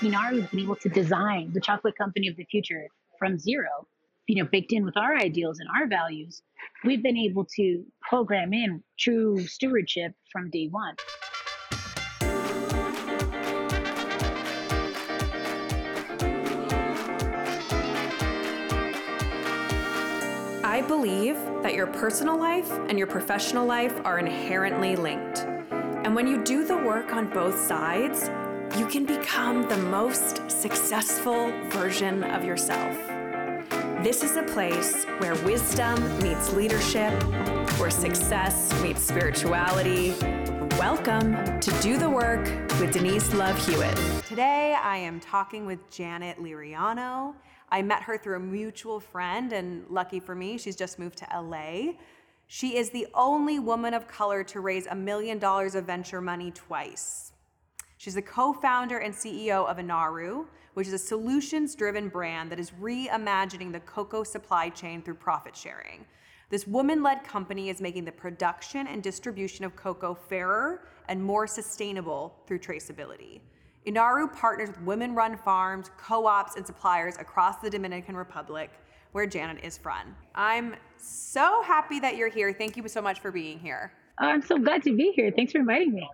Inaru has been able to design the chocolate company of the future from zero, you know, baked in with our ideals and our values. We've been able to program in true stewardship from day one. I believe that your personal life and your professional life are inherently linked. And when you do the work on both sides, you can become the most successful version of yourself. This is a place where wisdom meets leadership, where success meets spirituality. Welcome to Do the Work with Denise Love Hewitt. Today I am talking with Janet Liriano. I met her through a mutual friend, and lucky for me, she's just moved to LA. She is the only woman of color to raise a million dollars of venture money twice. She's the co founder and CEO of Inaru, which is a solutions driven brand that is reimagining the cocoa supply chain through profit sharing. This woman led company is making the production and distribution of cocoa fairer and more sustainable through traceability. Inaru partners with women run farms, co ops, and suppliers across the Dominican Republic, where Janet is from. I'm so happy that you're here. Thank you so much for being here. Oh, I'm so glad to be here. Thanks for inviting me.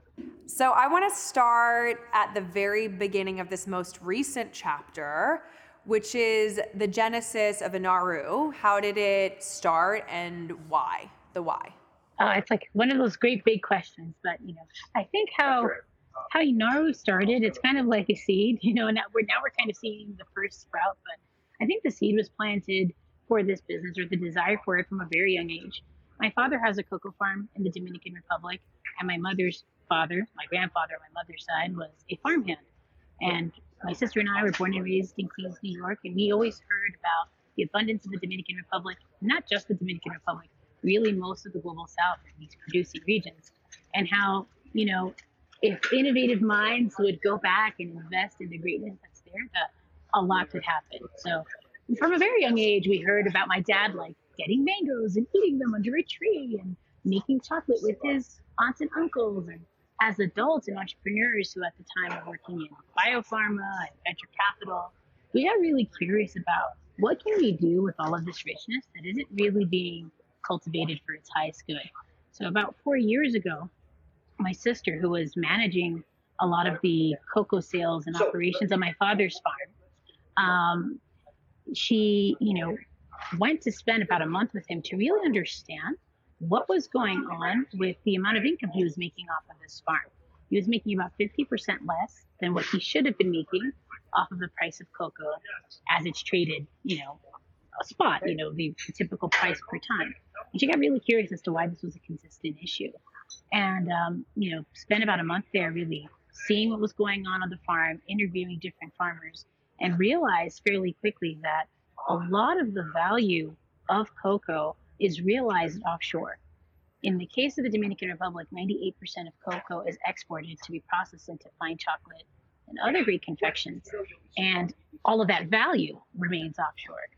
So, I want to start at the very beginning of this most recent chapter, which is the genesis of Inaru. How did it start and why? The why? Uh, it's like one of those great big questions, but you know, I think how how Inaru started, it's kind of like a seed, you know, now we're now we're kind of seeing the first sprout, but I think the seed was planted for this business or the desire for it from a very young age. My father has a cocoa farm in the Dominican Republic, and my mother's father, my grandfather on my mother's side, was a farmhand. And my sister and I were born and raised in Queens, New York, and we always heard about the abundance of the Dominican Republic, not just the Dominican Republic, really most of the global south in these producing regions, and how, you know, if innovative minds would go back and invest in the greatness that's there, that a lot could happen. So from a very young age, we heard about my dad like getting mangoes and eating them under a tree and making chocolate with his aunts and uncles. And as adults and entrepreneurs who at the time were working in biopharma and venture capital, we got really curious about what can we do with all of this richness that isn't really being cultivated for its highest good. So about four years ago, my sister, who was managing a lot of the cocoa sales and operations on my father's farm, um, she, you know, went to spend about a month with him to really understand what was going on with the amount of income he was making off of this farm. He was making about 50% less than what he should have been making off of the price of cocoa as it's traded, you know, a spot, you know, the typical price per ton. And she got really curious as to why this was a consistent issue and um, you know spent about a month there really seeing what was going on on the farm interviewing different farmers and realized fairly quickly that a lot of the value of cocoa is realized offshore in the case of the dominican republic 98% of cocoa is exported to be processed into fine chocolate and other great confections and all of that value remains offshore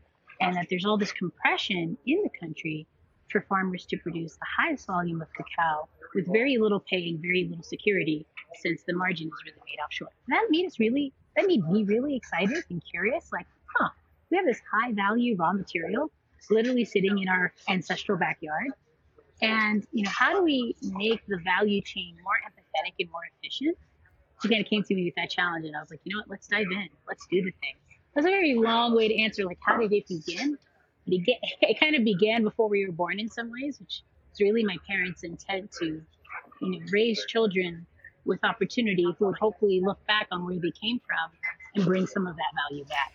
and that there's all this compression in the country for farmers to produce the highest volume of cacao with very little pay and very little security since the margin is really made offshore. That made us really, that made me really excited and curious like, huh, we have this high value raw material literally sitting in our ancestral backyard. And, you know, how do we make the value chain more empathetic and more efficient? She kind of came to me with that challenge and I was like, you know what, let's dive in. Let's do the thing. That's a very long way to answer, like, how did it begin? It kind of began before we were born in some ways, which is really my parents' intent to, you know, raise children with opportunity who would hopefully look back on where they came from and bring some of that value back.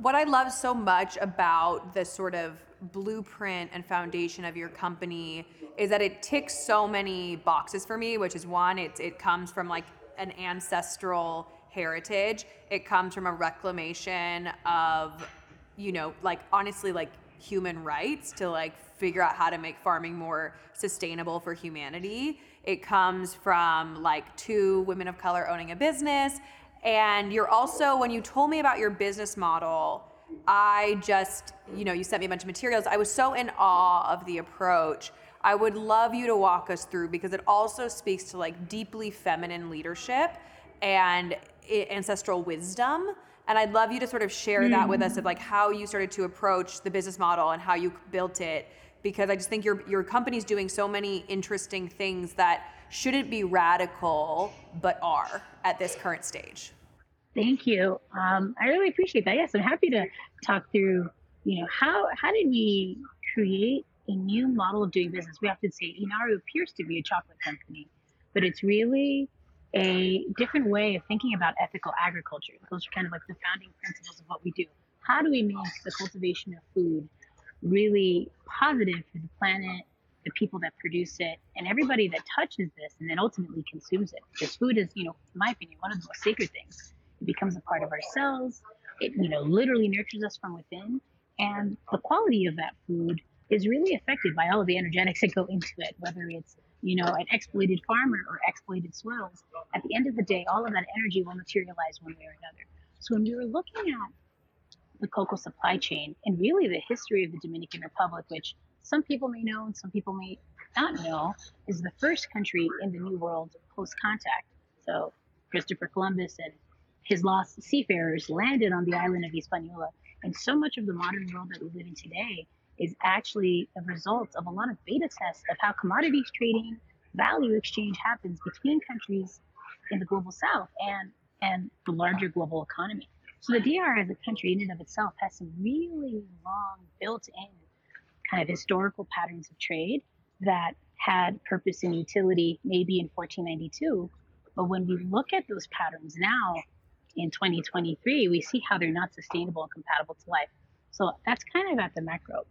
What I love so much about the sort of blueprint and foundation of your company is that it ticks so many boxes for me, which is one, it, it comes from like an ancestral heritage. It comes from a reclamation of, you know, like honestly, like human rights to like figure out how to make farming more sustainable for humanity. It comes from like two women of color owning a business. And you're also, when you told me about your business model, I just, you know, you sent me a bunch of materials. I was so in awe of the approach. I would love you to walk us through because it also speaks to like deeply feminine leadership and ancestral wisdom. And I'd love you to sort of share mm. that with us of like how you started to approach the business model and how you built it. Because I just think your your company's doing so many interesting things that shouldn't be radical, but are at this current stage. Thank you. Um, I really appreciate that. Yes, I'm happy to talk through. You know how how did we create a new model of doing business? We often say Inaru appears to be a chocolate company, but it's really a different way of thinking about ethical agriculture. Those are kind of like the founding principles of what we do. How do we make the cultivation of food really positive for the planet, the people that produce it, and everybody that touches this and then ultimately consumes it? Because food is, you know, in my opinion, one of the most sacred things. It becomes a part of ourselves. It, you know, literally nurtures us from within. And the quality of that food is really affected by all of the energetics that go into it, whether it's you know, an exploited farmer or exploited soils, at the end of the day, all of that energy will materialize one way or another. So when we were looking at the cocoa supply chain and really the history of the Dominican Republic, which some people may know and some people may not know, is the first country in the New World post contact. So Christopher Columbus and his lost seafarers landed on the island of Hispaniola. And so much of the modern world that we live in today is actually a result of a lot of beta tests of how commodities trading, value exchange happens between countries in the global south and and the larger global economy. So the DR as a country in and of itself has some really long built-in kind of historical patterns of trade that had purpose and utility maybe in 1492. But when we look at those patterns now in 2023, we see how they're not sustainable and compatible to life. So that's kind of at the macro.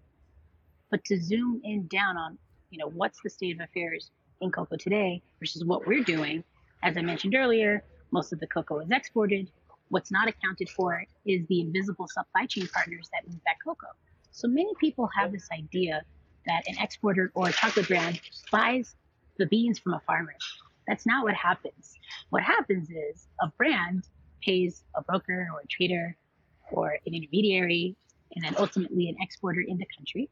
But to zoom in down on, you know, what's the state of affairs in cocoa today versus what we're doing, as I mentioned earlier, most of the cocoa is exported. What's not accounted for is the invisible supply chain partners that move that cocoa. So many people have this idea that an exporter or a chocolate brand buys the beans from a farmer. That's not what happens. What happens is a brand pays a broker or a trader or an intermediary and then ultimately an exporter in the country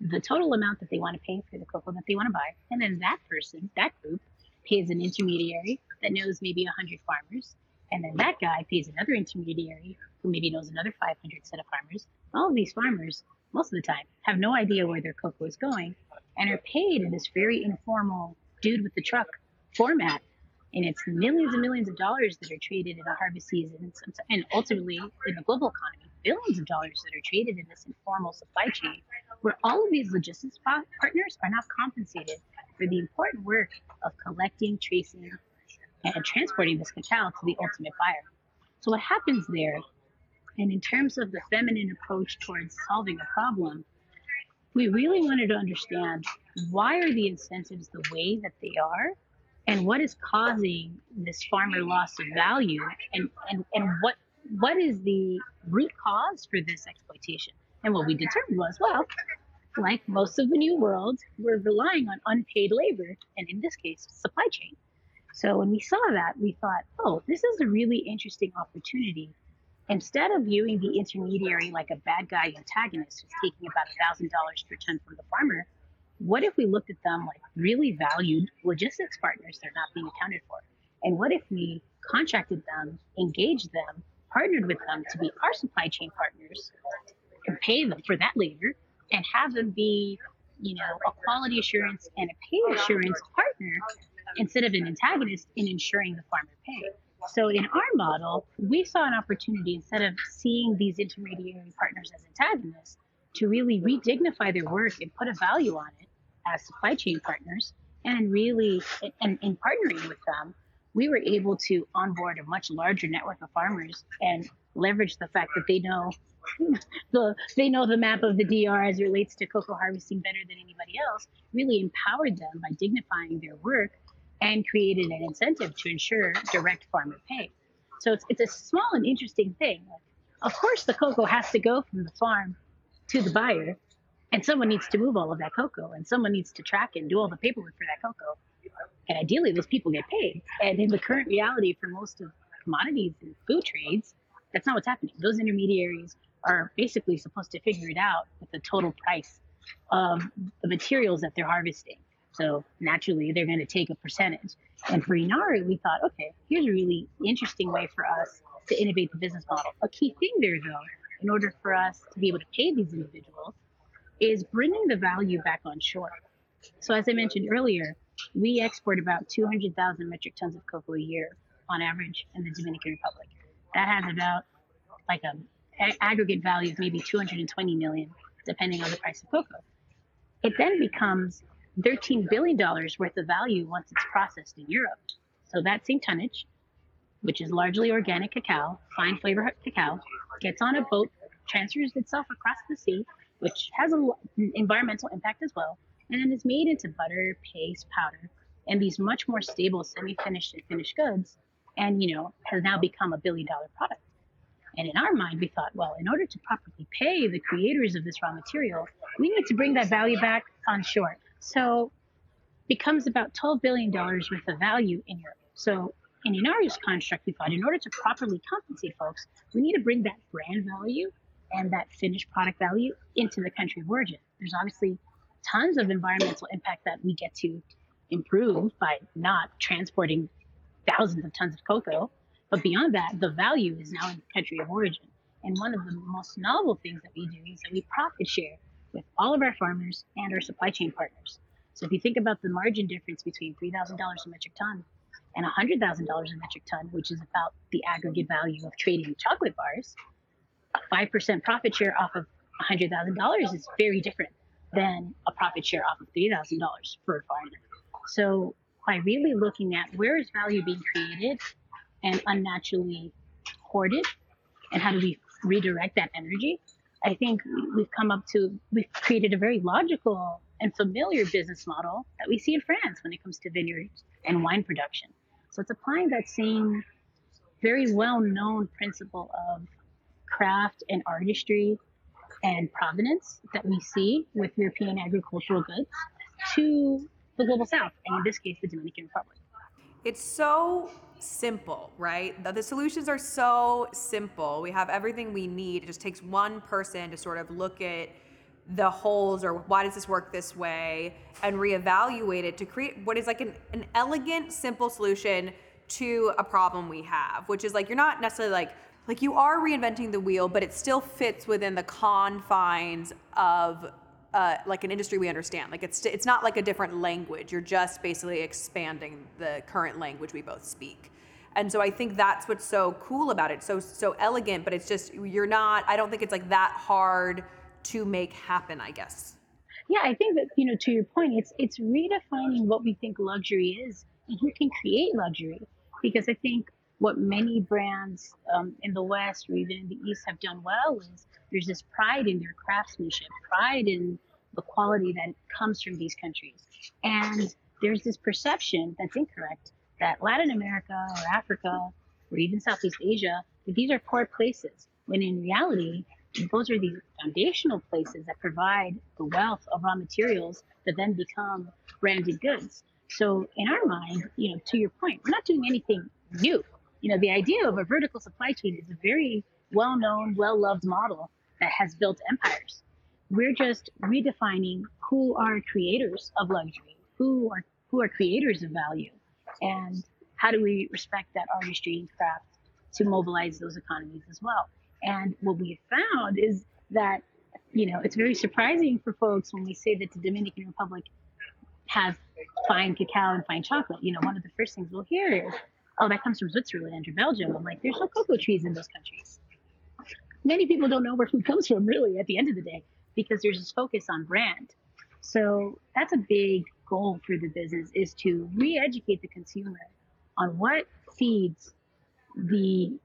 the total amount that they want to pay for the cocoa that they want to buy. And then that person, that group, pays an intermediary that knows maybe 100 farmers. And then that guy pays another intermediary who maybe knows another 500 set of farmers. All of these farmers, most of the time, have no idea where their cocoa is going and are paid in this very informal dude with the truck format. And it's millions and millions of dollars that are traded in a harvest season and ultimately in the global economy, billions of dollars that are traded in this informal supply chain where all of these logistics partners are not compensated for the important work of collecting, tracing, and transporting this cacao to the ultimate buyer. So, what happens there, and in terms of the feminine approach towards solving a problem, we really wanted to understand why are the incentives the way that they are and what is causing this farmer loss of value and, and, and what what is the root cause for this exploitation and what we determined was, well, like most of the New World, we're relying on unpaid labor, and in this case, supply chain. So when we saw that, we thought, oh, this is a really interesting opportunity. Instead of viewing the intermediary like a bad guy antagonist who's taking about $1,000 per ton from the farmer, what if we looked at them like really valued logistics partners that are not being accounted for? And what if we contracted them, engaged them, partnered with them to be our supply chain partners and pay them for that labor and have them be, you know, a quality assurance and a pay assurance partner instead of an antagonist in ensuring the farmer pay. So in our model, we saw an opportunity instead of seeing these intermediary partners as antagonists to really redignify their work and put a value on it as supply chain partners. And really and in partnering with them we were able to onboard a much larger network of farmers and leverage the fact that they know the they know the map of the DR as it relates to cocoa harvesting better than anybody else, really empowered them by dignifying their work and created an incentive to ensure direct farmer pay. So it's, it's a small and interesting thing. Of course, the cocoa has to go from the farm to the buyer, and someone needs to move all of that cocoa, and someone needs to track and do all the paperwork for that cocoa. And ideally, those people get paid. And in the current reality for most of commodities and food trades, that's not what's happening. Those intermediaries are basically supposed to figure it out with the total price of the materials that they're harvesting. So naturally, they're going to take a percentage. And for Inaru, we thought, okay, here's a really interesting way for us to innovate the business model. A key thing there, though, in order for us to be able to pay these individuals, is bringing the value back on shore. So, as I mentioned earlier, we export about 200,000 metric tons of cocoa a year on average in the Dominican Republic. That has about like a, a aggregate value of maybe 220 million, depending on the price of cocoa. It then becomes 13 billion dollars worth of value once it's processed in Europe. So that same tonnage, which is largely organic cacao, fine flavor cacao, gets on a boat, transfers itself across the sea, which has an environmental impact as well, and then is made into butter, paste, powder, and these much more stable semi-finished and finished goods, and you know has now become a billion-dollar product. And in our mind, we thought, well, in order to properly pay the creators of this raw material, we need to bring that value back on shore. So becomes about $12 billion worth of value in Europe. So in Inaru's construct, we thought in order to properly compensate folks, we need to bring that brand value and that finished product value into the country of origin. There's obviously tons of environmental impact that we get to improve by not transporting thousands of tons of cocoa. But beyond that, the value is now in the country of origin. And one of the most novel things that we do is that we profit share with all of our farmers and our supply chain partners. So if you think about the margin difference between $3,000 a metric ton and $100,000 a metric ton, which is about the aggregate value of trading chocolate bars, a 5% profit share off of $100,000 is very different than a profit share off of $3,000 for a farmer. So by really looking at where is value being created and unnaturally hoarded, and how do we redirect that energy, I think we've come up to, we've created a very logical and familiar business model that we see in France when it comes to vineyards and wine production. So it's applying that same very well known principle of craft and artistry and provenance that we see with European agricultural goods to the global south, and in this case, the Dominican Republic. It's so simple, right? The, the, solutions are so simple. We have everything we need. It just takes one person to sort of look at the holes or why does this work this way and reevaluate it to create what is like an, an elegant, simple solution to a problem we have, which is like you're not necessarily like like you are reinventing the wheel, but it still fits within the confines of uh, like an industry we understand. Like it's it's not like a different language. You're just basically expanding the current language we both speak. And so I think that's what's so cool about it. So so elegant, but it's just you're not. I don't think it's like that hard to make happen. I guess. Yeah, I think that you know to your point, it's it's redefining what we think luxury is and who can create luxury. Because I think what many brands um, in the West or even in the East have done well is there's this pride in their craftsmanship, pride in the quality that comes from these countries. And there's this perception that's incorrect that Latin America or Africa or even Southeast Asia, that these are poor places, when in reality, those are the foundational places that provide the wealth of raw materials that then become branded goods. So in our mind, you know, to your point, we're not doing anything new. You know, the idea of a vertical supply chain is a very well-known, well-loved model that has built empires. We're just redefining who are creators of luxury, who are who are creators of value, and how do we respect that artistry and craft to mobilize those economies as well. And what we have found is that, you know, it's very surprising for folks when we say that the Dominican Republic has fine cacao and fine chocolate. You know, one of the first things we'll hear is, oh, that comes from Switzerland or Belgium. I'm like, there's no cocoa trees in those countries many people don't know where food comes from really at the end of the day because there's this focus on brand. So that's a big goal for the business is to re-educate the consumer on what feeds the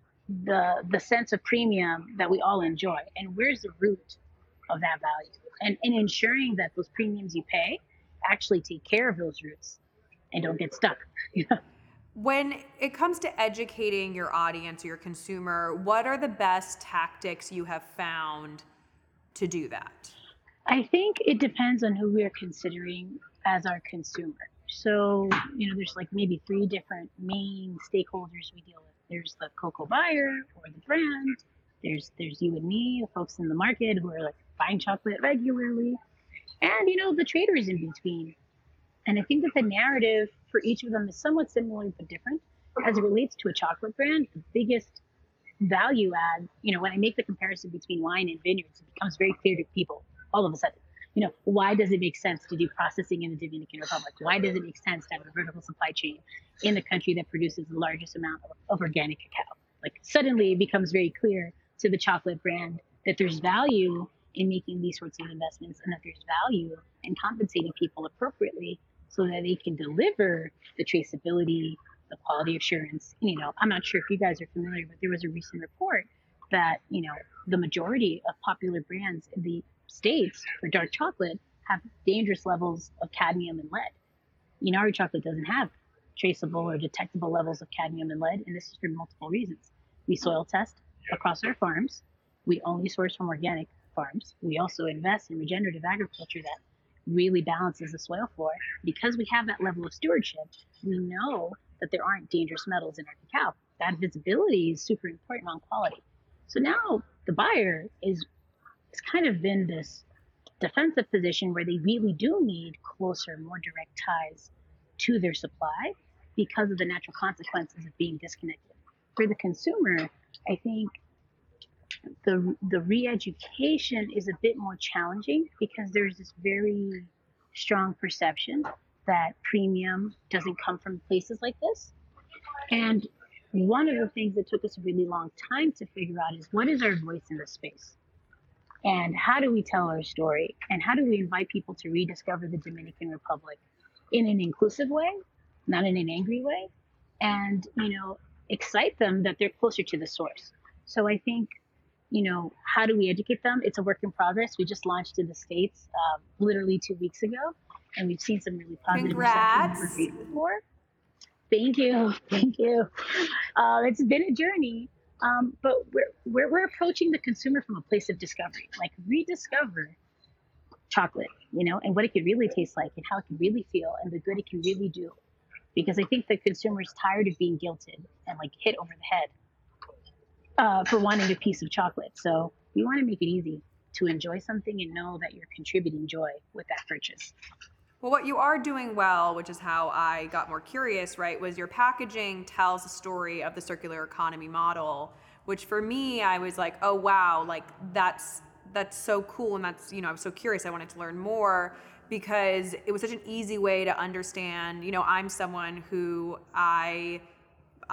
the the sense of premium that we all enjoy and where's the root of that value and, and ensuring that those premiums you pay actually take care of those roots and don't get stuck When it comes to educating your audience, your consumer, what are the best tactics you have found to do that? I think it depends on who we are considering as our consumer. So, you know, there's like maybe three different main stakeholders we deal with. There's the cocoa buyer or the brand. There's there's you and me, the folks in the market who are like buying chocolate regularly, and you know the traders in between And I think that the narrative for each of them is somewhat similar but different. As it relates to a chocolate brand, the biggest value add, you know, when I make the comparison between wine and vineyards, it becomes very clear to people all of a sudden. You know, why does it make sense to do processing in the Dominican Republic? Why does it make sense to have a vertical supply chain in the country that produces the largest amount of, of organic cacao? Like suddenly it becomes very clear to the chocolate brand that there's value in making these sorts of investments and that there's value in compensating people appropriately so that they can deliver the traceability, the quality assurance. You know, I'm not sure if you guys are familiar, but there was a recent report that, you know, the majority of popular brands in the States for dark chocolate have dangerous levels of cadmium and lead. Inaru chocolate doesn't have traceable or detectable levels of cadmium and lead, and this is for multiple reasons. We soil test across our farms. We only source from organic farms. We also invest in regenerative agriculture that really balances the soil floor. Because we have that level of stewardship, we know that there aren't dangerous metals in our cacao. That visibility is super important on quality. So now the buyer is it's kind of been this defensive position where they really do need closer, more direct ties to their supply because of the natural consequences of being disconnected. For the consumer, I think the the re-education is a bit more challenging because there's this very strong perception that premium doesn't come from places like this. And one of the things that took us a really long time to figure out is what is our voice in this space? And how do we tell our story? And how do we invite people to rediscover the Dominican Republic in an inclusive way, not in an angry way? And, you know, excite them that they're closer to the source. So I think you know, how do we educate them? It's a work in progress. We just launched in the States um, literally two weeks ago, and we've seen some really positive Congrats. reception before. Thank you. Thank you. Uh, it's been a journey, um, but we're, we're, we're approaching the consumer from a place of discovery, like rediscover chocolate, you know, and what it could really taste like and how it can really feel and the good it can really do. Because I think the consumer is tired of being guilted and like hit over the head uh, for wanting a piece of chocolate. So we want to make it easy to enjoy something and know that you're contributing joy with that purchase. Well, what you are doing well, which is how I got more curious, right, was your packaging tells a story of the circular economy model, which for me, I was like, oh wow, like that's that's so cool, and that's you know, I was so curious, I wanted to learn more because it was such an easy way to understand. You know, I'm someone who I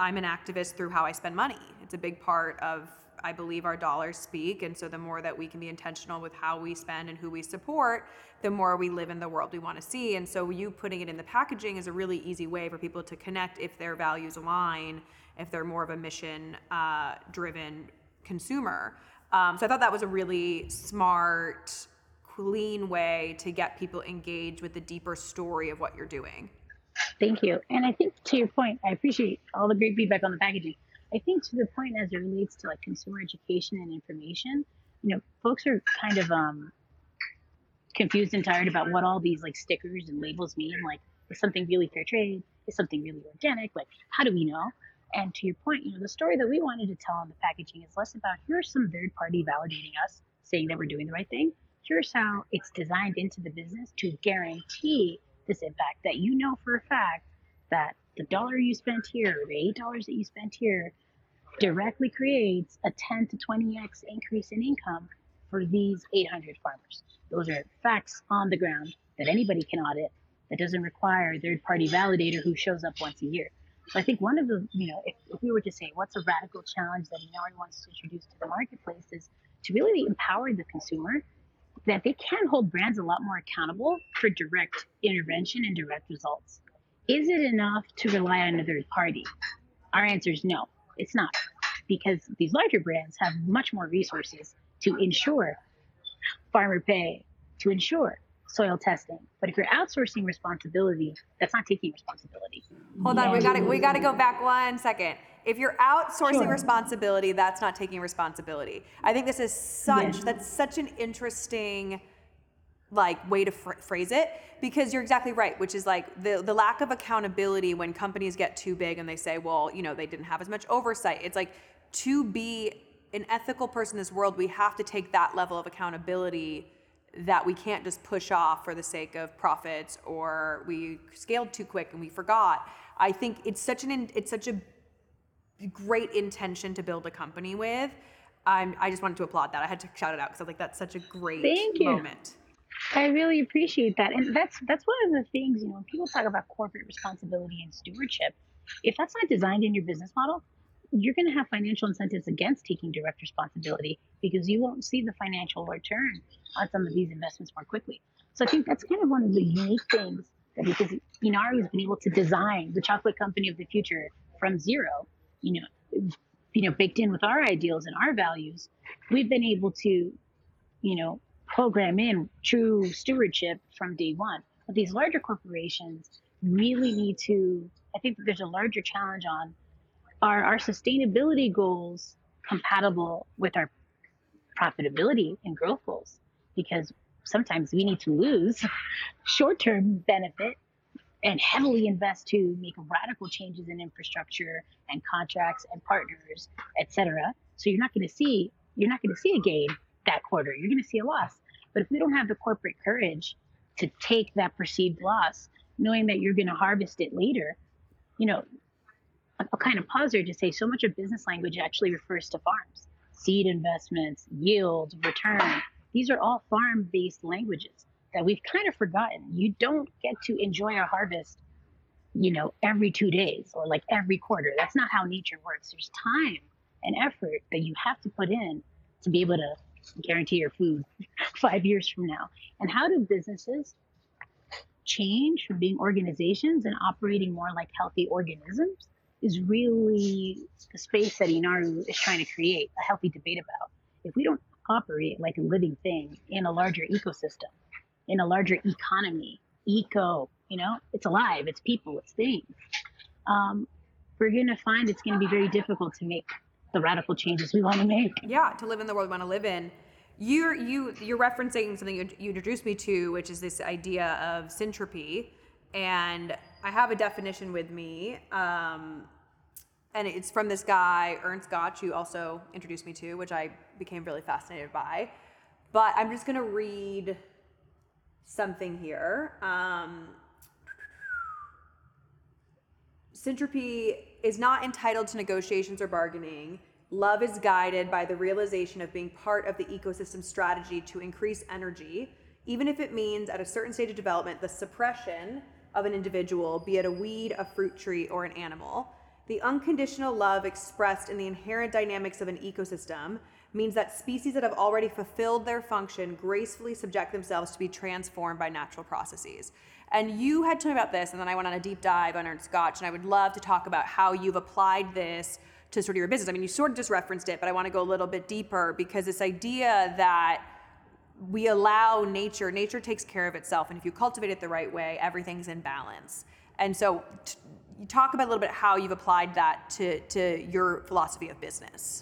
I'm an activist through how I spend money. It's a big part of, I believe, our dollars speak. And so the more that we can be intentional with how we spend and who we support, the more we live in the world we want to see. And so you putting it in the packaging is a really easy way for people to connect if their values align, if they're more of a mission uh, driven consumer. Um, so I thought that was a really smart, clean way to get people engaged with the deeper story of what you're doing. Thank you. And I think to your point, I appreciate all the great feedback on the packaging. I think to the point as it relates to like consumer education and information, you know, folks are kind of um, confused and tired about what all these like stickers and labels mean. Like, is something really fair trade? Is something really organic? Like, how do we know? And to your point, you know, the story that we wanted to tell on the packaging is less about here's some third party validating us, saying that we're doing the right thing. Here's how it's designed into the business to guarantee this impact that you know for a fact that the dollar you spent here, the eight dollars that you spent here, directly creates a 10 to 20x increase in income for these 800 farmers. Those are facts on the ground that anybody can audit. That doesn't require a third-party validator who shows up once a year. So I think one of the, you know, if, if we were to say what's a radical challenge that Inaru wants to introduce to the marketplace is to really empower the consumer that they can hold brands a lot more accountable for direct intervention and direct results. Is it enough to rely on a third party? Our answer is no, it's not, because these larger brands have much more resources to ensure farmer pay, to ensure soil testing. But if you're outsourcing responsibility, that's not taking responsibility. Hold on, we got to we got to go back one second. If you're outsourcing Sure. responsibility, that's not taking responsibility. I think this is such Yeah. that's such an interesting like way to phr- phrase it because you're exactly right which is like the the lack of accountability when companies get too big and they say well you know they didn't have as much oversight it's like to be an ethical person in this world we have to take that level of accountability that we can't just push off for the sake of profits or we scaled too quick and we forgot. I think it's such an it's such a great intention to build a company with. I'm, I just wanted to applaud that. I had to shout it out because I was like, that's such a great Thank you. moment. I really appreciate that, and that's that's one of the things you know. When people talk about corporate responsibility and stewardship, if that's not designed in your business model, you're going to have financial incentives against taking direct responsibility because you won't see the financial return on some of these investments more quickly. So I think that's kind of one of the unique things that because Inaru has been able to design the chocolate company of the future from zero, you know, you know, baked in with our ideals and our values, we've been able to, you know, program in true stewardship from day one. But these larger corporations really need to, I think that there's a larger challenge on are our sustainability goals compatible with our profitability and growth goals? Because sometimes we need to lose short term benefit and heavily invest to make radical changes in infrastructure and contracts and partners, et cetera. So you're not going to see you're not going to see a gain that quarter. You're going to see a loss. But if we don't have the corporate courage to take that perceived loss, knowing that you're going to harvest it later, you know, I'll kind of pause there to say so much of business language actually refers to farms, seed investments, yield, return. These are all farm based languages that we've kind of forgotten. You don't get to enjoy a harvest, you know, every two days or like every quarter. That's not how nature works. There's time and effort that you have to put in to be able to guarantee your food five years from now. And how do businesses change from being organizations and operating more like healthy organisms is really the space that Inaru is trying to create a healthy debate about. If we don't operate like a living thing in a larger ecosystem, in a larger economy, eco, you know, it's alive, it's people, it's things. Um, we're going to find it's going to be very difficult to make the radical changes we want to make. Yeah, to live in the world we want to live in. You're you you're referencing something you, you introduced me to, which is this idea of syntropy, and I have a definition with me, um, and it's from this guy Ernst Götsch, who also introduced me to, which I became really fascinated by. But I'm just gonna read something here. Um, Syntropy is not entitled to negotiations or bargaining. Love is guided by the realization of being part of the ecosystem strategy to increase energy, even if it means at a certain stage of development the suppression of an individual, be it a weed, a fruit tree, or an animal. The unconditional love expressed in the inherent dynamics of an ecosystem means that species that have already fulfilled their function gracefully subject themselves to be transformed by natural processes. And you had told me about this, and then I went on a deep dive on Ernst Götsch, and I would love to talk about how you've applied this to sort of your business. I mean, you sort of just referenced it, but I want to go a little bit deeper because this idea that we allow nature, nature takes care of itself, and if you cultivate it the right way, everything's in balance. And so, t- talk about a little bit how you've applied that to, to your philosophy of business.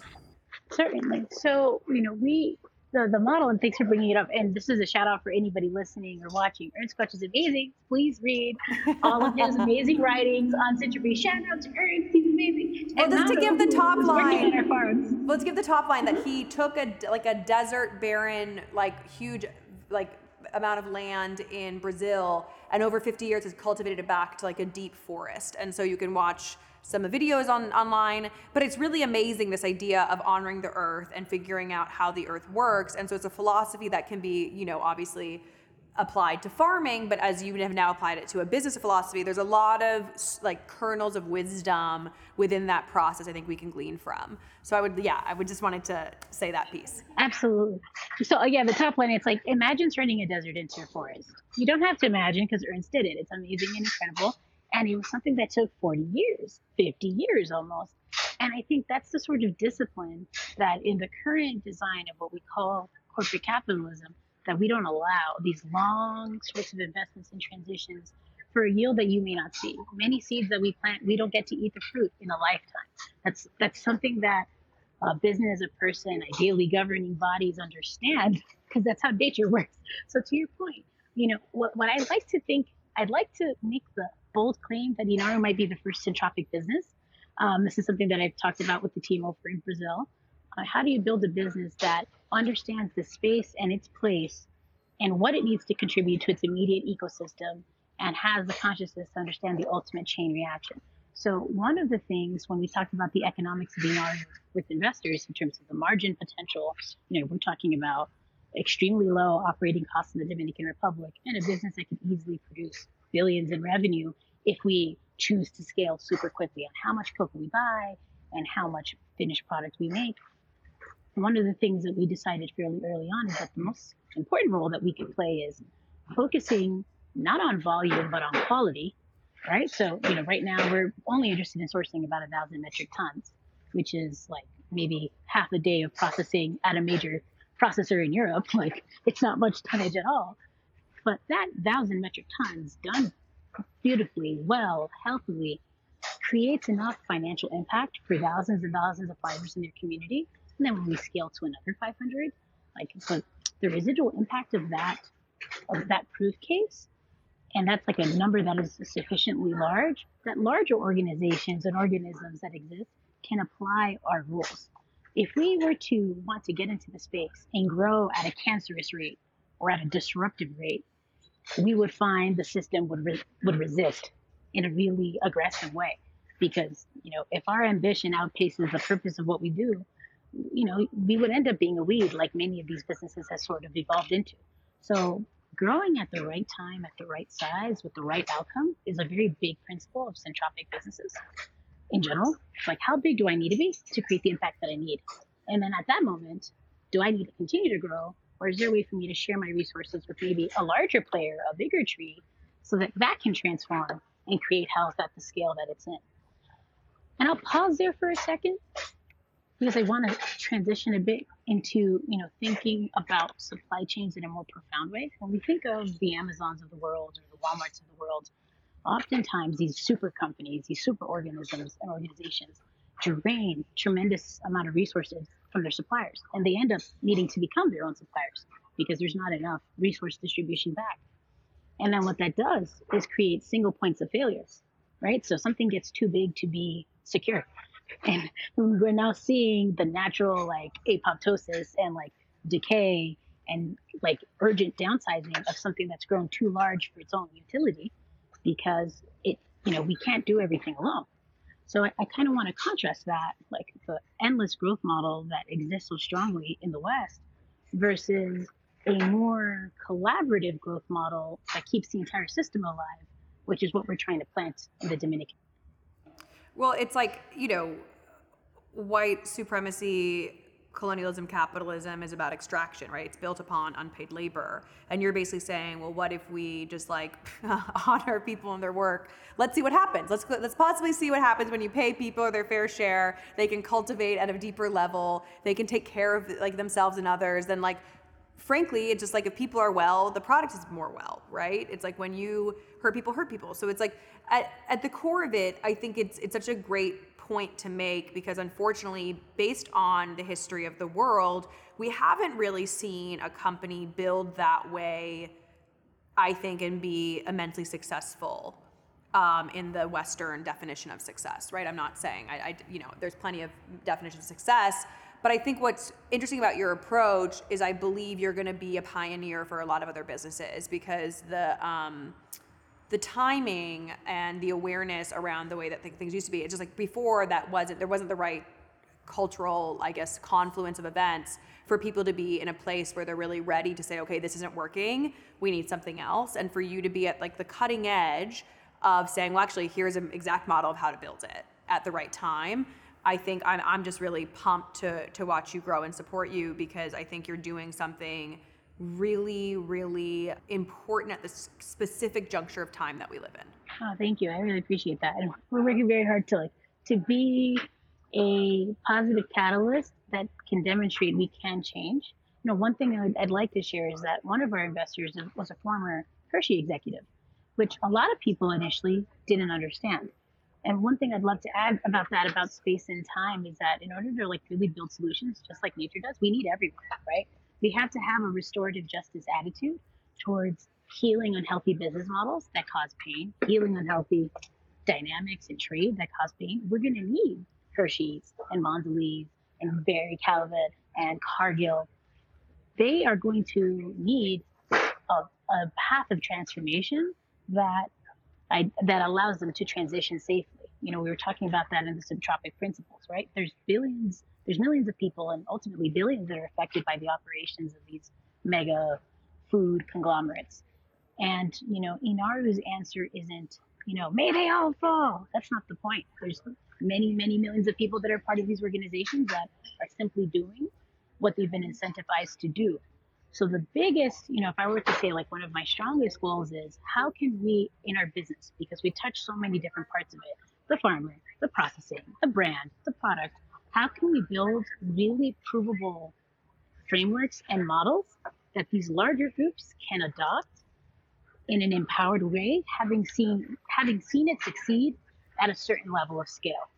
Certainly. So, you know, we the, the model, and thanks for bringing it up. And this is a shout out for anybody listening or watching. Ernst Götsch is amazing. Please read all of his amazing writings on Syntropy. Shout out to Ernst, he's amazing. Well, And just to give the top line- on our farms. Let's give the top line that he took a like a desert barren like huge like amount of land in Brazil and over 50 years has cultivated it back to like a deep forest. And so you can watch some videos on online, but it's really amazing this idea of honoring the earth and figuring out how the earth works. And so it's a philosophy that can be, you know, obviously applied to farming, but as you have now applied it to a business philosophy, there's a lot of like kernels of wisdom within that process I think we can glean from. So I would, yeah, I would just wanted to say that piece. Absolutely. So uh, yeah, the top line, it's like imagine turning a desert into a forest. You don't have to imagine because Ernst did it. It's amazing and incredible. And it was something that took 40 years, 50 years almost. And I think that's the sort of discipline that in the current design of what we call corporate capitalism, that we don't allow these long sorts of investments and transitions for a yield that you may not see. Many seeds that we plant, we don't get to eat the fruit in a lifetime. That's that's something that a business, a person, ideally governing bodies understand because that's how nature works. So to your point, you know, what, what I like to think, I'd like to make the bold claim that Inaru might be the first syntropic business. Um, this is something that I've talked about with the team over in Brazil. Uh, how do you build a business that understands the space and its place and what it needs to contribute to its immediate ecosystem and has the consciousness to understand the ultimate chain reaction. So one of the things when we talked about the economics of being with investors in terms of the margin potential, you know, we're talking about extremely low operating costs in the Dominican Republic and a business that could easily produce billions in revenue if we choose to scale super quickly on how much cocoa we buy and how much finished product we make. One of the things that we decided fairly early on is that the most important role that we could play is focusing not on volume but on quality right? So, you know, right now we're only interested in sourcing about a thousand metric tons, which is like maybe half a day of processing at a major processor in Europe. Like it's not much tonnage at all. But that thousand metric tons done beautifully, well, healthily, creates enough financial impact for thousands and thousands of fibers in their community. And then when we scale to another 500, like the, the residual impact of that of that proof case and that's like a number that is sufficiently large that larger organizations and organisms that exist can apply our rules. If we were to want to get into the space and grow at a cancerous rate or at a disruptive rate, we would find the system would re- would resist in a really aggressive way because you know if our ambition outpaces the purpose of what we do you know we would end up being a weed like many of these businesses have sort of evolved into so growing at the right time, at the right size, with the right outcome is a very big principle of syntropic businesses in general. It's like, how big do I need to be to create the impact that I need? And then at that moment, do I need to continue to grow? Or is there a way for me to share my resources with maybe a larger player, a bigger tree, so that that can transform and create health at the scale that it's in? And I'll pause there for a second because I want to transition a bit into you know thinking about supply chains in a more profound way. When we think of the Amazons of the world or the WalMarts of the world, oftentimes these super companies, these super organisms and organizations drain tremendous amount of resources from their suppliers, and they end up needing to become their own suppliers because there's not enough resource distribution back. And then what that does is create single points of failures, right? So something gets too big to be secure and we're now seeing the natural like apoptosis and like decay and like urgent downsizing of something that's grown too large for its own utility because it you know we can't do everything alone so i, I kind of want to contrast that like the endless growth model that exists so strongly in the west versus a more collaborative growth model that keeps the entire system alive which is what we're trying to plant in the dominican. Well, it's like, you know, white supremacy, colonialism, capitalism is about extraction, right? It's built upon unpaid labor. And you're basically saying, well, what if we just like honor people and their work? Let's see what happens. Let's let's possibly see what happens when you pay people their fair share. They can cultivate at a deeper level. They can take care of like themselves and others. Then like frankly, it's just like if people are well, the product is more well, right? It's like when you hurt people, hurt people. So it's like at, at the core of it, I think it's it's such a great point to make because unfortunately, based on the history of the world, we haven't really seen a company build that way, I think, and be immensely successful. Um, in the Western definition of success, right? I'm not saying I, I, you know, there's plenty of definitions of success, but I think what's interesting about your approach is I believe you're going to be a pioneer for a lot of other businesses because the um, the timing and the awareness around the way that things used to be. It's just like before that wasn't there wasn't the right cultural, I guess, confluence of events for people to be in a place where they're really ready to say, okay, this isn't working. We need something else, and for you to be at like the cutting edge of saying, well, actually, here's an exact model of how to build it at the right time I think I'm, I'm just really pumped to, to watch you grow and support you because I think you're doing something really, really important at this specific juncture of time that we live in. Oh, thank you. I really appreciate that. We're working very hard to like to be a positive catalyst that can demonstrate we can change. You know, one thing I'd, I'd like to share is that one of our investors was a former Hershey executive, which a lot of people initially didn't understand. And one thing I'd love to add about that, about space and time, is that in order to like really build solutions, just like nature does, we need everyone, right? We have to have a restorative justice attitude towards healing unhealthy business models that cause pain, healing unhealthy dynamics in trade that cause pain. We're going to need Hershey's and Mondelez and Barry Callebaut and Cargill. They are going to need a path of transformation that I, that allows them to transition safely. You know, we were talking about that in the syntropic principles, right? There's billions, there's millions of people, and ultimately billions that are affected by the operations of these mega food conglomerates. And you know, Inaru's answer isn't, you know, may they all fall. That's not the point. There's many, many millions of people that are part of these organizations that are simply doing what they've been incentivized to do. So the biggest, you know, if I were to say like one of my strongest goals is how can we in our business, because we touch so many different parts of it, the farmer, the processing, the brand, the product, how can we build really provable frameworks and models that these larger groups can adopt in an empowered way, having seen having seen it succeed at a certain level of scale.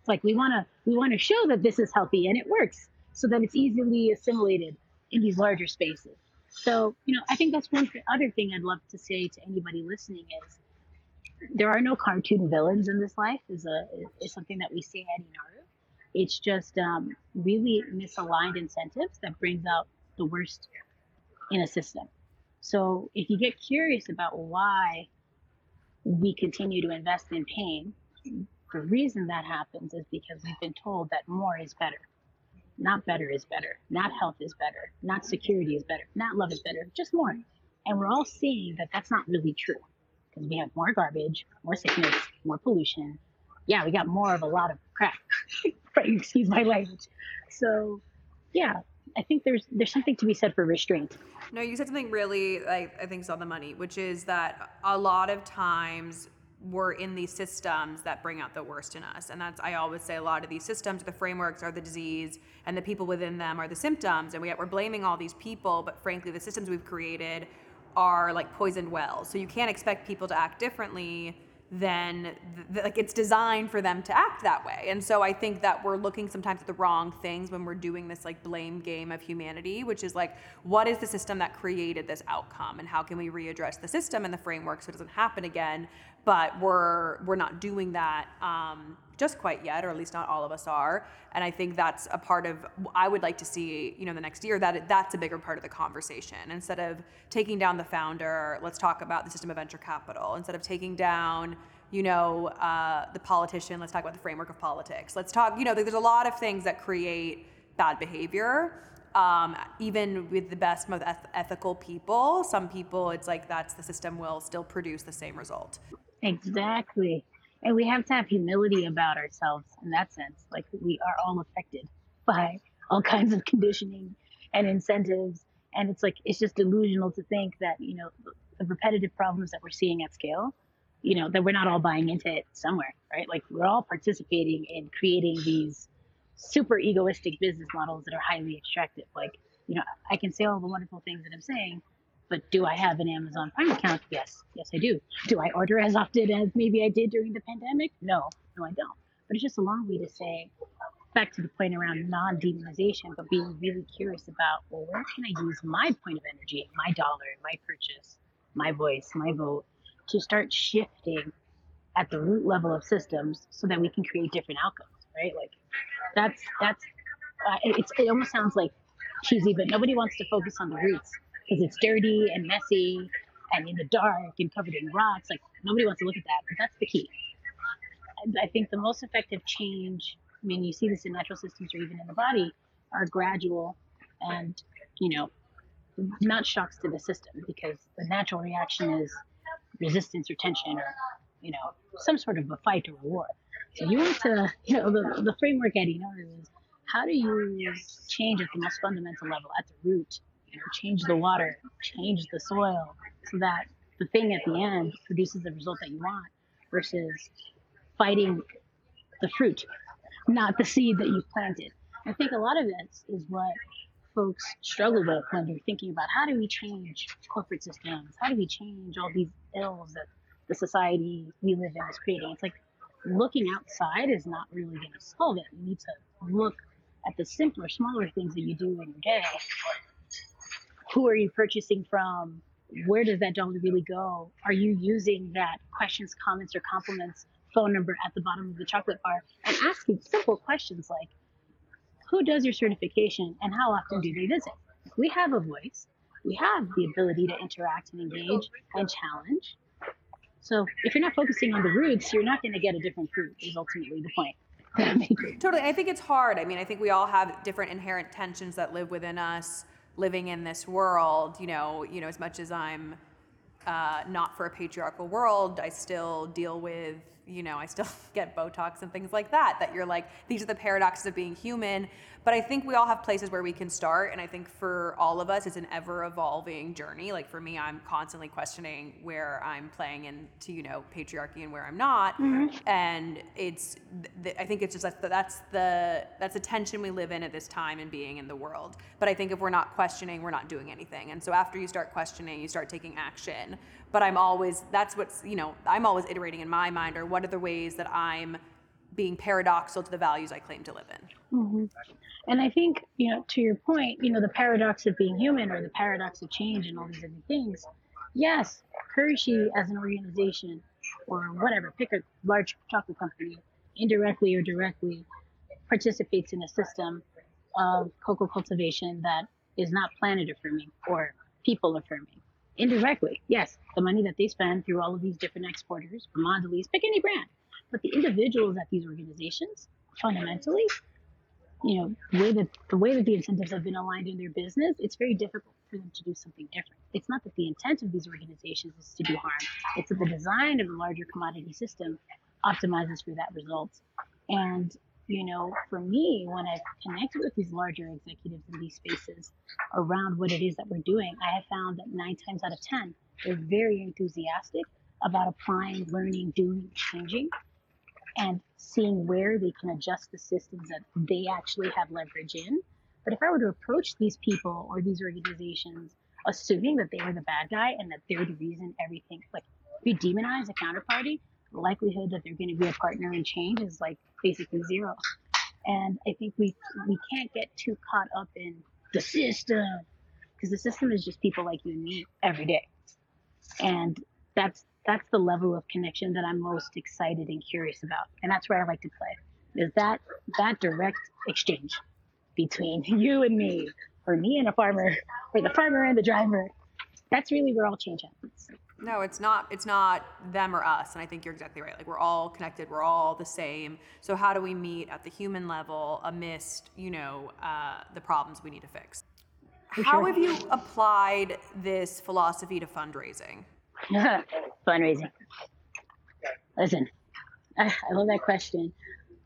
It's like we want to we want to show that this is healthy and it works, so that it's easily assimilated in these larger spaces. So, you know, I think that's one other thing I'd love to say to anybody listening is there are no cartoon villains in this life is a is something that we say at Inaru. It's just um, really misaligned incentives that brings out the worst in a system. So if you get curious about why we continue to invest in pain, the reason that happens is because we've been told that more is better. Not better is better. Not health is better. Not security is better. Not love is better. Just more. And we're all seeing that that's not really true because we have more garbage, more sickness, more pollution. Yeah, we got more of a lot of crap. right? Excuse my language. So, yeah, I think there's there's something to be said for restraint. No, you said something really like I think is on the money, which is that a lot of times we're in these systems that bring out the worst in us. And that's, I always say, a lot of these systems, the frameworks are the disease, and the people within them are the symptoms. And we, we're blaming all these people, but frankly, the systems we've created are like poisoned wells. So you can't expect people to act differently then th- like it's designed for them to act that way. And so I think that we're looking sometimes at the wrong things when we're doing this like blame game of humanity, which is like what is the system that created this outcome and how can we readdress the system and the framework so it doesn't happen again? But we're we're not doing that um, just quite yet, or at least not all of us are. And I think that's a part of I would like to see, you know, the next year that that's a bigger part of the conversation. Instead of taking down the founder, let's talk about the system of venture capital. Instead of taking down you know, uh, the politician. Let's talk about the framework of politics. Let's talk, you know, there's a lot of things that create bad behavior. Um, even with the best, most eth- ethical people, some people, it's like that's the system will still produce the same result. Exactly. And we have to have humility about ourselves in that sense. Like we are all affected by all kinds of conditioning and incentives. And it's like, it's just delusional to think that, you know, the repetitive problems that we're seeing at scale, you know, that we're not all buying into it somewhere, right? Like we're all participating in creating these super egoistic business models that are highly extractive. Like, you know, I can say all the wonderful things that I'm saying, but do I have an Amazon Prime account? Yes, yes, I do. Do I order as often as maybe I did during the pandemic? No, no, I don't. But it's just a long way to say, back to the point around non demonization, but being really curious about, well, where can I use my point of energy, my dollar, my purchase, my voice, my vote to start shifting at the root level of systems so that we can create different outcomes, right? Like that's, that's, uh, it, it almost sounds like cheesy, but nobody wants to focus on the roots because it's dirty and messy and in the dark and covered in rocks. Like nobody wants to look at that, but that's the key. I think the most effective change, I mean, you see this in natural systems or even in the body, are gradual and, you know, not shocks to the system because the natural reaction is resistance or tension or, you know, some sort of a fight or a war. So you want to, you know, the, the framework at Inaru is how do you change at the most fundamental level, at the root, change the water, change the soil, so that the thing at the end produces the result that you want, versus fighting the fruit, not the seed that you've planted. I think a lot of this is what folks struggle with when they're thinking about how do we change corporate systems? How do we change all these ills that the society we live in is creating? It's like looking outside is not really going to solve it. We need to look at the simpler, smaller things that you do in your day who are you purchasing from? Where does that dollar really go? Are you using that questions, comments, or compliments phone number at the bottom of the chocolate bar and asking simple questions like, who does your certification and how often do they visit? We have a voice. we have the ability to interact and engage and challenge. So if you're not focusing on the roots, you're not going to get a different fruit. Is ultimately the point. totally. I think it's hard. I mean, I think we all have different inherent tensions that live within us living in this world. You know, you know, as much as I'm uh, not for a patriarchal world, I still deal with you know, I still get Botox and things like that, that you're like, these are the paradoxes of being human. But I think we all have places where we can start. And I think for all of us, it's an ever evolving journey. Like for me, I'm constantly questioning where I'm playing into, you know, patriarchy and where I'm not. Mm-hmm. And it's, th- I think it's just that that's the, that's the tension we live in at this time and being in the world. But I think if we're not questioning, we're not doing anything. And so after you start questioning, you start taking action. But I'm always, that's what's, you know, I'm always iterating in my mind or what are the ways that I'm being paradoxical to the values I claim to live in. Mm-hmm. And I think, you know, to your point, you know, the paradox of being human or the paradox of change and all these other things. Yes, Hershey as an organization or whatever, pick a large chocolate company, indirectly or directly participates in a system of cocoa cultivation that is not planet affirming or people affirming. Indirectly, yes, the money that they spend through all of these different exporters, Mondelez, pick any brand. But the individuals at these organizations, fundamentally, you know, way that the way that the incentives have been aligned in their business, it's very difficult for them to do something different. It's not that the intent of these organizations is to do harm; it's that the design of the larger commodity system optimizes for that result. And you know, for me, when I've connected with these larger executives in these spaces around what it is that we're doing, I have found that nine times out of 10, they're very enthusiastic about applying, learning, doing, changing, and seeing where they can adjust the systems that they actually have leverage in. But if I were to approach these people or these organizations assuming that they were the bad guy and that they're the reason everything, like if you demonize a counterparty, the likelihood that they're going to be a partner in change is like basically zero. And I think we we can't get too caught up in the system because the system is just people like you and me every day, and that's that's the level of connection that I'm most excited and curious about, and that's where I like to play. Is that that direct exchange between you and me, or me and a farmer, or the farmer and the driver? That's really where all change happens. No, it's not. It's not them or us. And I think you're exactly right. Like we're all connected. We're all the same. So how do we meet at the human level amidst, you know, uh, the problems we need to fix? How have you applied this philosophy to fundraising? fundraising. Listen, I, love that question.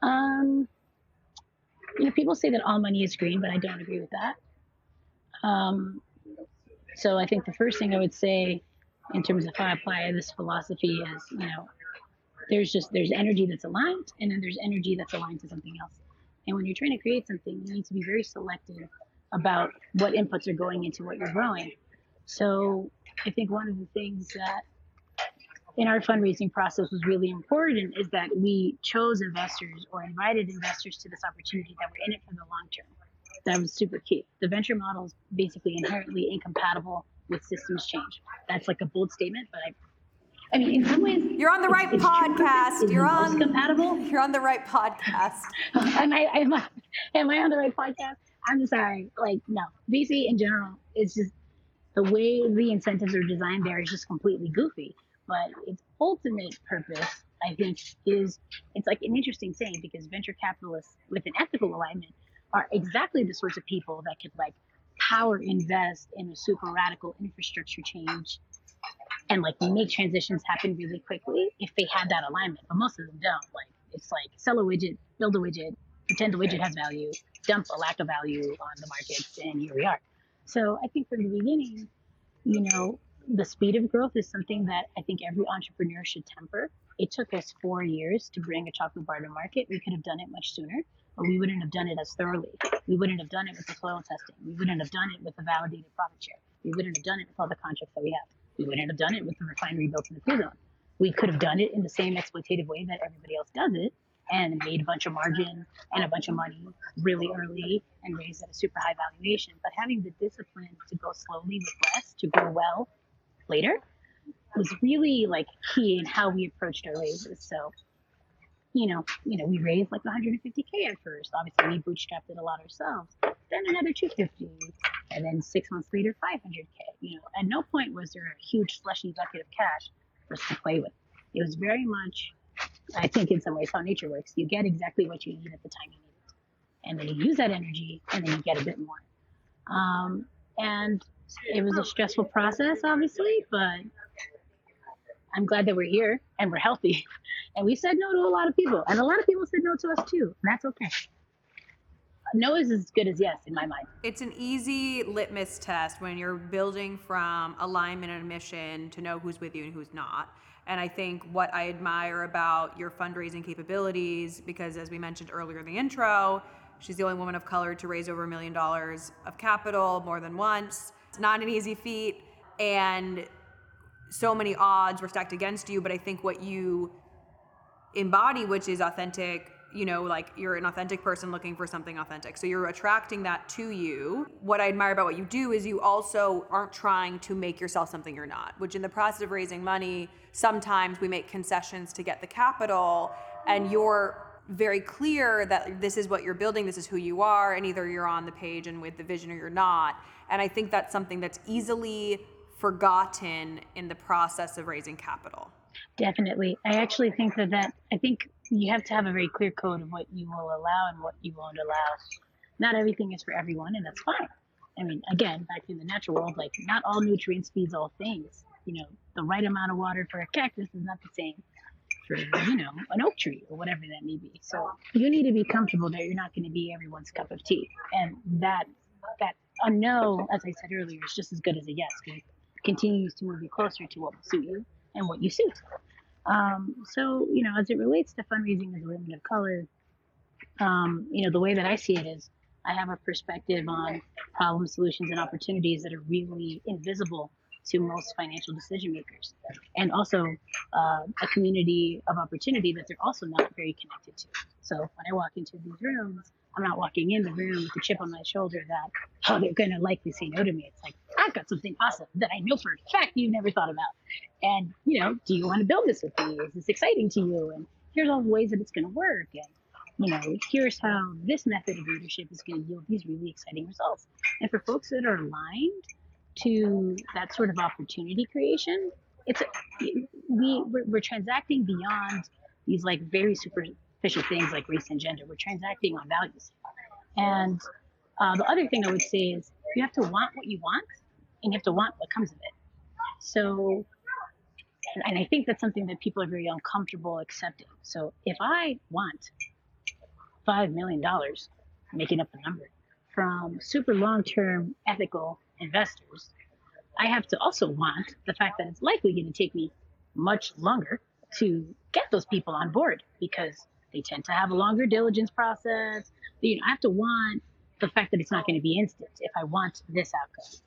Um, you know, people say that all money is green, but I don't agree with that. Um, so I think the first thing I would say in terms of how I apply this philosophy is, you know, there's just there's energy that's aligned and then there's energy that's aligned to something else. And when you're trying to create something, you need to be very selective about what inputs are going into what you're growing. So I think one of the things that in our fundraising process was really important is that we chose investors or invited investors to this opportunity that were in it for the long term. That was super key. The venture model is basically inherently incompatible with systems change. That's like a bold statement, but I I mean, in some ways, you're on the right it's, podcast. It's you're on compatible. You're on the right podcast. am I? Am I? Am I on the right podcast? I'm sorry. Like, no. VC in general is just the way the incentives are designed. There is just completely goofy. But its ultimate purpose, I think, is it's like an interesting saying because venture capitalists with an ethical alignment are exactly the sorts of people that could like power invest in a super radical infrastructure change and like make transitions happen really quickly if they had that alignment. But most of them don't. Like it's like sell a widget, build a widget, pretend the widget has value, dump a lack of value on the markets, and here we are. So I think from the beginning, you know, the speed of growth is something that I think every entrepreneur should temper. It took us four years to bring a chocolate bar to market. We could have done it much sooner but we wouldn't have done it as thoroughly. We wouldn't have done it with the soil testing. We wouldn't have done it with the validated profit share. We wouldn't have done it with all the contracts that we have. We wouldn't have done it with the refinery built in the free zone. We could have done it in the same exploitative way that everybody else does it and made a bunch of margin and a bunch of money really early and raised at a super high valuation. But having the discipline to go slowly with less to grow well later was really like key in how we approached our raises. So you know, you know, we raised like 150k at first. Obviously, we bootstrapped it a lot ourselves. Then another 250, and then six months later, 500k. You know, at no point was there a huge slushy bucket of cash for us to play with. It was very much, I think, in some ways, how nature works. You get exactly what you need at the time you need it, and then you use that energy, and then you get a bit more. Um, and it was a stressful process, obviously, but I'm glad that we're here and we're healthy. And we said no to a lot of people, and a lot of people said no to us too. And that's okay. No is as good as yes in my mind. It's an easy litmus test when you're building from alignment and mission to know who's with you and who's not. And I think what I admire about your fundraising capabilities, because as we mentioned earlier in the intro, she's the only woman of color to raise over a million dollars of capital more than once. Not an easy feat. And so many odds were stacked against you. But I think what you embody, which is authentic, you know, like you're an authentic person looking for something authentic. So you're attracting that to you. What I admire about what you do is you also aren't trying to make yourself something you're not, which in the process of raising money, sometimes we make concessions to get the capital and you're very clear that this is what you're building, this is who you are, and either you're on the page and with the vision or you're not. And I think that's something that's easily forgotten in the process of raising capital. Definitely. I actually think that that I think you have to have a very clear code of what you will allow and what you won't allow. Not everything is for everyone, and that's fine. I mean, again, back in the natural world, like not all nutrients feeds all things. You know, the right amount of water for a cactus is not the same for you know an oak tree or whatever that may be. So you need to be comfortable that you're not going to be everyone's cup of tea, and that that a no, as I said earlier, is just as good as a yes because it continues to move you closer to what will suit you and what you suit. Um, so, you know, as it relates to fundraising as a woman of color, um, you know, the way that I see it is I have a perspective on problem solutions and opportunities that are really invisible to most financial decision makers, and also uh, a community of opportunity that they're also not very connected to. So when I walk into these rooms, I'm not walking in the room with a chip on my shoulder that, oh, they're going to likely say no to me. It's like, I've got something awesome that I know for a fact you never thought about. And, you know, do you want to build this with me? Is this exciting to you? And here's all the ways that it's going to work. And, you know, here's how this method of leadership is going to yield these really exciting results. And for folks that are aligned to that sort of opportunity creation, it's we we're, we're transacting beyond these like very superficial things like race and gender. We're transacting on values. And uh, the other thing I would say is you have to want what you want and you have to want what comes of it. So, and, and I think that's something that people are very uncomfortable accepting. So if I want $5 million, making up a number, from super long term ethical investors, I have to also want the fact that it's likely going to take me much longer to get those people on board because they tend to have a longer diligence process. You know, I have to want the fact that it's not going to be instant if I want this outcome.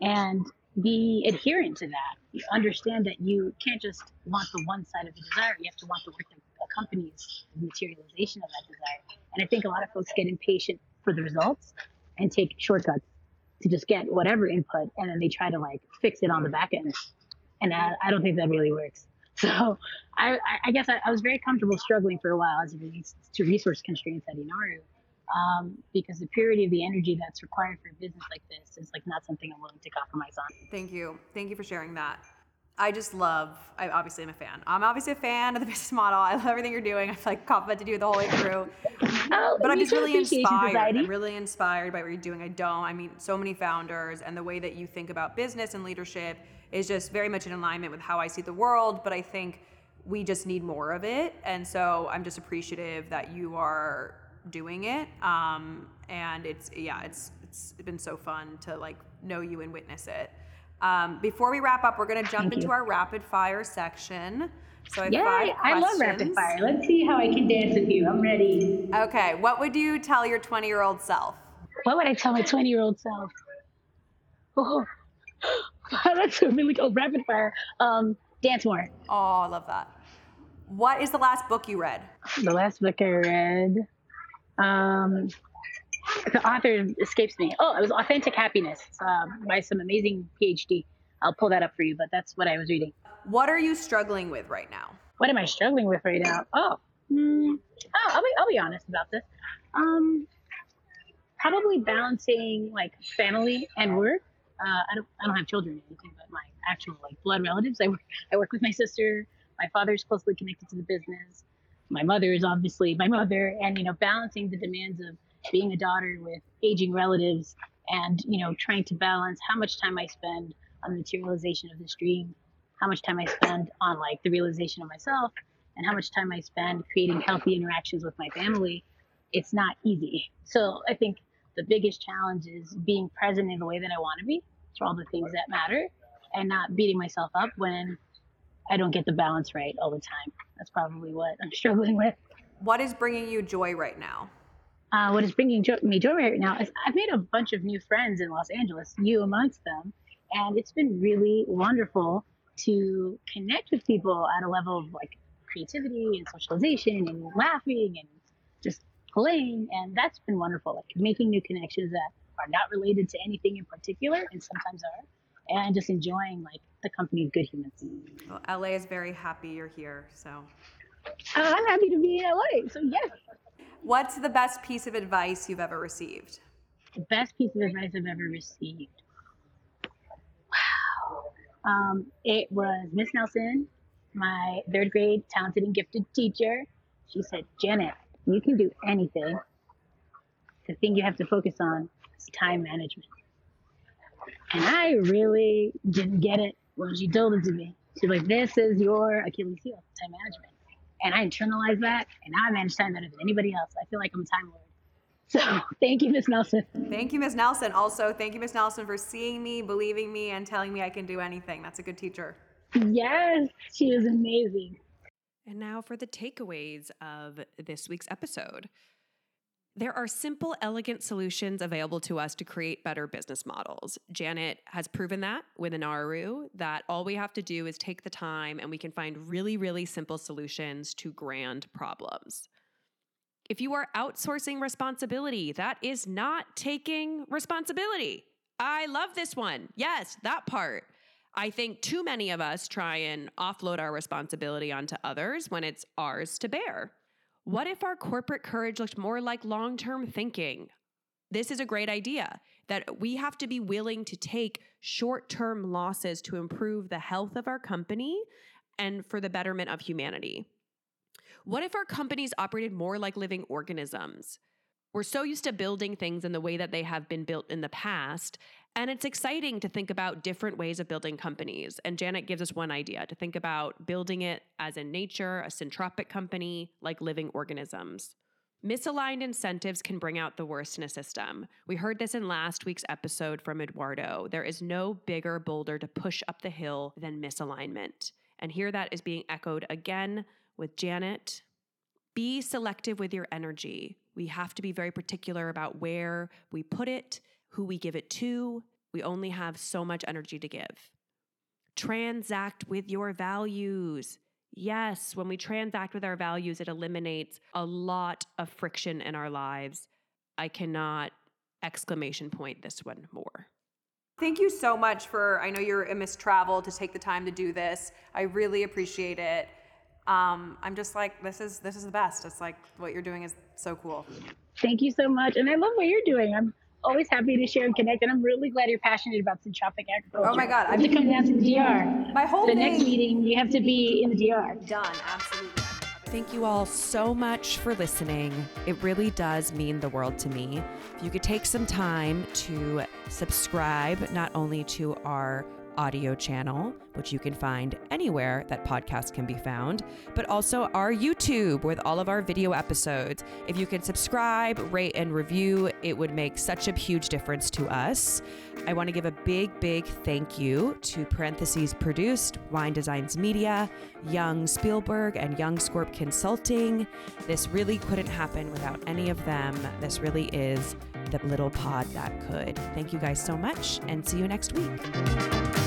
And be adherent to that. You understand that you can't just want the one side of the desire. You have to want the work that accompanies the materialization of that desire. And I think a lot of folks get impatient for the results and take shortcuts to just get whatever input, and then they try to like fix it on the back end. And I, I don't think that really works. So I, I guess I, I, was very comfortable struggling for a while as it relates to resource constraints at Inaru. Um, because the purity of the energy that's required for a business like this is like not something I'm willing to compromise on. Thank you. Thank you for sharing that. I just love, I obviously am a fan. I'm obviously a fan of the business model. I love everything you're doing. I feel like to do the whole way through. Oh, but I'm just really inspired. Society. I'm really inspired by what you're doing. I don't. I mean, so many founders and the way that you think about business and leadership is just very much in alignment with how I see the world. But I think we just need more of it. And so I'm just appreciative that you are doing it. Um, and it's, yeah, it's, it's been so fun to like know you and witness it. Um, before we wrap up, we're going to jump Thank into you. our rapid fire section. So I, Yay, I love rapid fire. Let's see how I can dance with you. I'm ready. Okay. What would you tell your 20 year old self? What would I tell my 20 year old self? Oh, that's a really cool rapid fire. Um, dance more. Oh, I love that. What is the last book you read? The last book I read, um, the author escapes me. Oh, it was Authentic Happiness um, by some amazing PhD. I'll pull that up for you, but that's what I was reading. What are you struggling with right now? What am I struggling with right now? Oh, mm, oh I'll be I'll be honest about this. Um, probably balancing like family and work uh, I don't I don't have children or anything, but my actual like blood relatives. I work I work with my sister. My father is closely connected to the business. My mother is obviously my mother, and you know balancing the demands of being a daughter with aging relatives, and you know trying to balance how much time I spend on the materialization of this dream, how much time I spend on like the realization of myself, and how much time I spend creating healthy interactions with my family. It's not easy. So I think the biggest challenge is being present in the way that I want to be for all the things that matter and not beating myself up when I don't get the balance right all the time. That's probably what I'm struggling with. What is bringing you joy right now? Uh, what is bringing jo- me joy right now is I've made a bunch of new friends in Los Angeles, you amongst them, and it's been really wonderful to connect with people at a level of like creativity and socialization and laughing and just playing, and that's been wonderful. Like making new connections that are not related to anything in particular, and sometimes are, and just enjoying like the company of good humans. Well, LA is very happy you're here, so. Uh, I'm happy to be in LA, so yes. What's the best piece of advice you've ever received? The best piece of advice I've ever received. Wow. Um, it was Miss Nelson, my third grade talented and gifted teacher. She said, Janet, you can do anything. The thing you have to focus on is time management. And I really didn't get it when she told it to me. She's like, this is your Achilles heel, time management. And I internalized that, and now I manage time better than anybody else. I feel like I'm a time lord. So thank you, Miss Nelson. Thank you, Miss Nelson. Also, thank you, Miss Nelson, for seeing me, believing me, and telling me I can do anything. That's a good teacher. Yes, she is amazing. And now for the takeaways of this week's episode. There are simple, elegant solutions available to us to create better business models. Janet has proven that with Inaru, that all we have to do is take the time and we can find really, really simple solutions to grand problems. If you are outsourcing responsibility, that is not taking responsibility. I love this one. Yes, that part. I think too many of us try and offload our responsibility onto others when it's ours to bear. What if our corporate courage looked more like long term thinking? This is a great idea that we have to be willing to take short term losses to improve the health of our company and for the betterment of humanity. What if our companies operated more like living organisms? We're so used to building things in the way that they have been built in the past. And it's exciting to think about different ways of building companies. And Janet gives us one idea to think about building it as in nature, a syntropic company, like living organisms. Misaligned incentives can bring out the worst in a system. We heard this in last week's episode from Eduardo. There is no bigger boulder to push up the hill than misalignment. And here that is being echoed again with Janet. Be selective with your energy. We have to be very particular about where we put it, who we give it to. We only have so much energy to give. Transact with your values. Yes, when we transact with our values, it eliminates a lot of friction in our lives. I cannot exclamation point this one more. Thank you so much for, I know you're a Miss Travel to take the time to do this. I really appreciate it. Um, I'm just like, this is this is the best. It's like what you're doing is so cool. Thank you so much. And I love what you're doing. I'm always happy to share and connect. And I'm really glad you're passionate about syntropic agriculture. Oh my God, I I'm- have to come down to the DR. My whole the thing next meeting, you have to be in the DR. done. Absolutely. Thank you all so much for listening. It really does mean the world to me. If you could take some time to subscribe not only to our audio channel, which you can find anywhere that podcasts can be found, but also our YouTube with all of our video episodes. If you can subscribe, rate, and review, it would make such a huge difference to us. I want to give a big, big thank you to Parentheses Produced, Wine Designs Media, Young Spielberg, and Young Scorp Consulting. This really couldn't happen without any of them. This really is the little pod that could. Thank you guys so much, and see you next week.